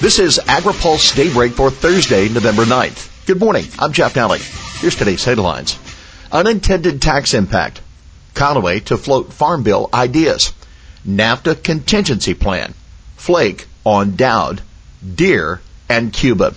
This is AgriPulse Daybreak for Thursday, November 9th. Good morning. I'm Jeff Nalley. Here's today's headlines. Unintended tax impact. Conaway to float farm bill ideas. NAFTA contingency plan. Flake on Doud, Deere, and Cuba.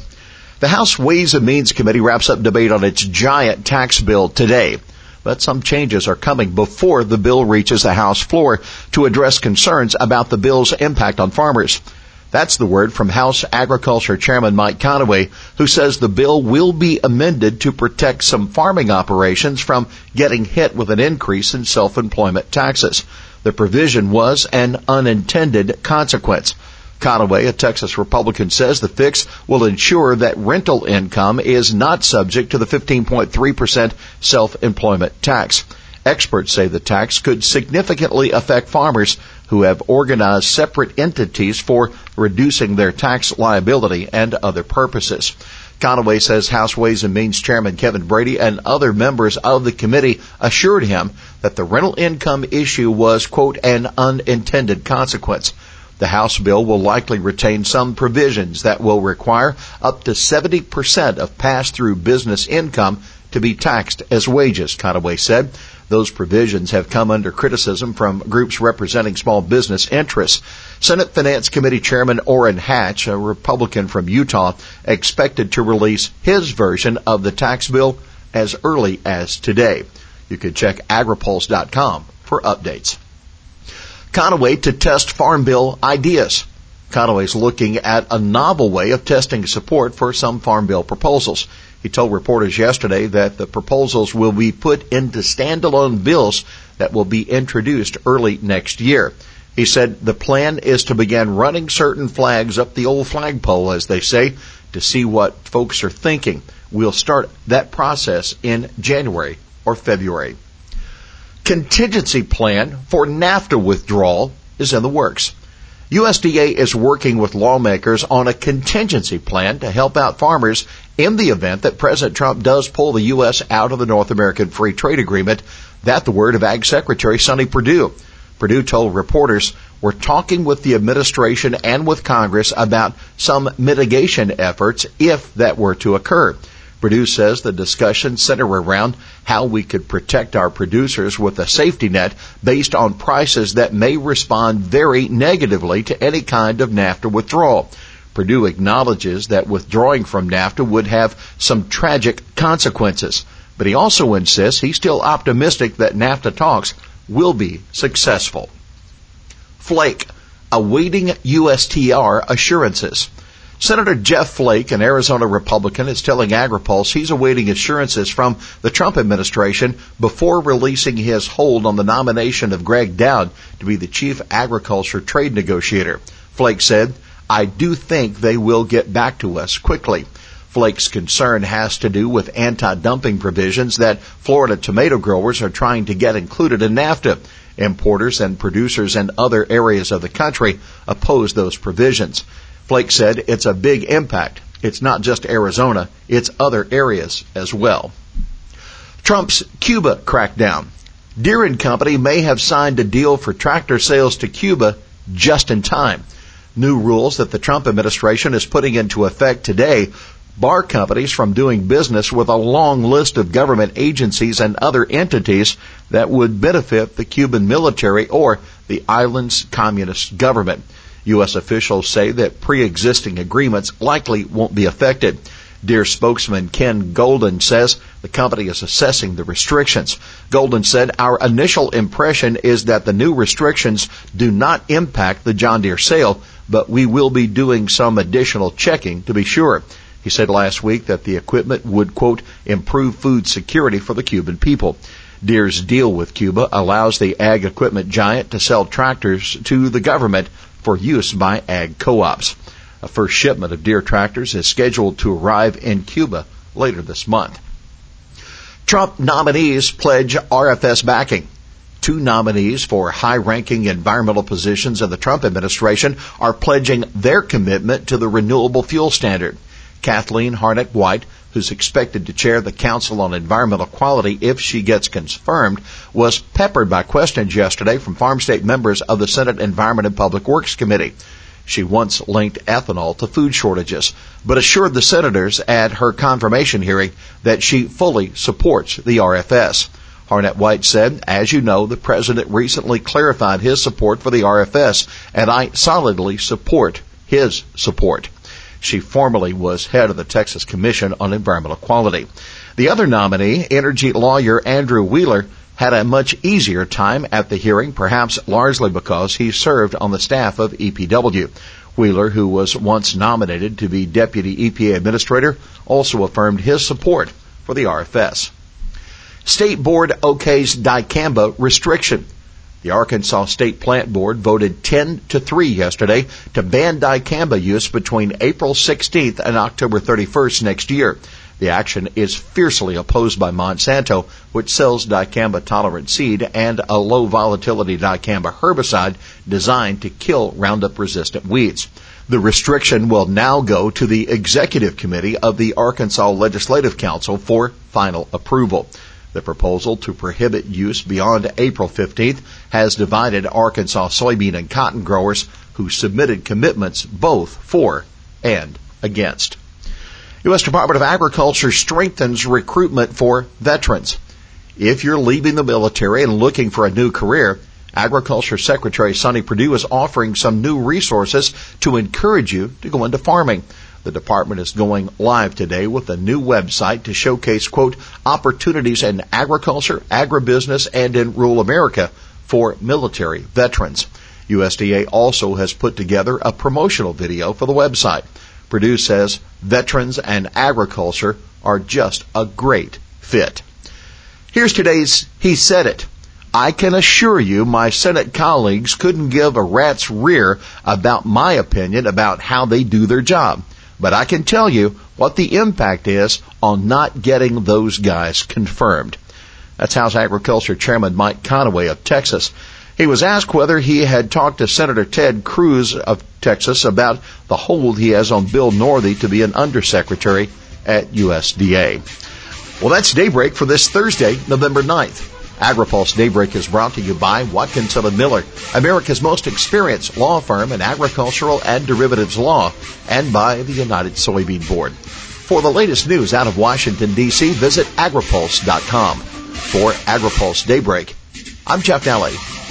The House Ways and Means Committee wraps up debate on its giant tax bill today. But some changes are coming before the bill reaches the House floor to address concerns about the bill's impact on farmers. That's the word from House Agriculture Chairman Mike Conaway, who says the bill will be amended to protect some farming operations from getting hit with an increase in self-employment taxes. The provision was an unintended consequence. Conaway, a Texas Republican, says the fix will ensure that rental income is not subject to the 15.3% self-employment tax. Experts say the tax could significantly affect farmers who have organized separate entities for reducing their tax liability and other purposes. Conaway says House Ways and Means Chairman Kevin Brady and other members of the committee assured him that the rental income issue was, quote, an unintended consequence. The House bill will likely retain some provisions that will require up to 70% of pass-through business income to be taxed as wages, Conaway said. Those provisions have come under criticism from groups representing small business interests. Senate Finance Committee Chairman Orrin Hatch, a Republican from Utah, expected to release his version of the tax bill as early as today. You can check agripulse.com for updates. Conaway to test Farm Bill ideas. Conaway's looking at a novel way of testing support for some Farm Bill proposals. He told reporters yesterday that the proposals will be put into standalone bills that will be introduced early next year. He said the plan is to begin running certain flags up the old flagpole, as they say, to see what folks are thinking. We'll start that process in January or February. Contingency plan for NAFTA withdrawal is in the works. USDA is working with lawmakers on a contingency plan to help out farmers in the event that President Trump does pull the U.S. out of the North American Free Trade Agreement. That the word of Ag Secretary Sonny Perdue. Perdue told reporters, we're talking with the administration and with Congress about some mitigation efforts if that were to occur. Perdue says the discussions center around how we could protect our producers with a safety net based on prices that may respond very negatively to any kind of NAFTA withdrawal. Perdue acknowledges that withdrawing from NAFTA would have some tragic consequences, but he also insists he's still optimistic that NAFTA talks will be successful. Flake, awaiting USTR assurances. Senator Jeff Flake, an Arizona Republican, is telling AgriPulse he's awaiting assurances from the Trump administration before releasing his hold on the nomination of Gregg Doud to be the chief agriculture trade negotiator. Flake said, I do think they will get back to us quickly. Flake's concern has to do with anti-dumping provisions that Florida tomato growers are trying to get included in NAFTA. Importers and producers in other areas of the country oppose those provisions. Flake said it's a big impact. It's not just Arizona, it's other areas as well. Trump's Cuba crackdown. Deere & Company may have signed a deal for tractor sales to Cuba just in time. New rules that the Trump administration is putting into effect today bar companies from doing business with a long list of government agencies and other entities that would benefit the Cuban military or the island's communist government. U.S. officials say that pre-existing agreements likely won't be affected. Deere spokesman Ken Golden says the company is assessing the restrictions. Golden said, our initial impression is that the new restrictions do not impact the John Deere sale, but we will be doing some additional checking to be sure. He said last week that the equipment would, quote, improve food security for the Cuban people. Deere's deal with Cuba allows the ag equipment giant to sell tractors to the government for use by ag co-ops. A first shipment of Deere tractors is scheduled to arrive in Cuba later this month. Trump nominees pledge RFS backing. Two nominees for high-ranking environmental positions in the Trump administration are pledging their commitment to the renewable fuel standard. Kathleen Hartnett White, who's expected to chair the Council on Environmental Quality if she gets confirmed, was peppered by questions yesterday from farm state members of the Senate Environment and Public Works Committee. She once linked ethanol to food shortages, but assured the senators at her confirmation hearing that she fully supports the RFS. Hartnett White said, as you know, the president recently clarified his support for the RFS, and I solidly support his support. She formerly was head of the Texas Commission on Environmental Quality. The other nominee, energy lawyer Andrew Wheeler, had a much easier time at the hearing, perhaps largely because he served on the staff of EPW. Wheeler, who was once nominated to be Deputy EPA Administrator, also affirmed his support for the RFS. State Board okays dicamba restriction. The Arkansas State Plant Board voted 10 to 3 yesterday to ban dicamba use between April 16th and October 31st next year. The action is fiercely opposed by Monsanto, which sells dicamba tolerant seed and a low volatility dicamba herbicide designed to kill Roundup resistant weeds. The restriction will now go to the Executive Committee of the Arkansas Legislative Council for final approval. The proposal to prohibit use beyond April 15th has divided Arkansas soybean and cotton growers who submitted commitments both for and against. U.S. Department of Agriculture strengthens recruitment for veterans. If you're leaving the military and looking for a new career, Agriculture Secretary Sonny Perdue is offering some new resources to encourage you to go into farming. The department is going live today with a new website to showcase, quote, opportunities in agriculture, agribusiness, and in rural America for military veterans. USDA also has put together a promotional video for the website. Perdue says veterans and agriculture are just a great fit. Here's today's He Said It. I can assure you my Senate colleagues couldn't give a rat's rear about my opinion about how they do their job. But I can tell you what the impact is on not getting those guys confirmed. That's House Agriculture Chairman Mike Conaway of Texas. He was asked whether he had talked to Senator Ted Cruz of Texas about the hold he has on Bill Northey to be an undersecretary at USDA. Well, that's Daybreak for this Thursday, November 9th. AgriPulse Daybreak is brought to you by Watkinson and Miller, America's most experienced law firm in agricultural and derivatives law, and by the United Soybean Board. For the latest news out of Washington, D.C., visit agripulse.com. For AgriPulse Daybreak, I'm Jeff Nalley.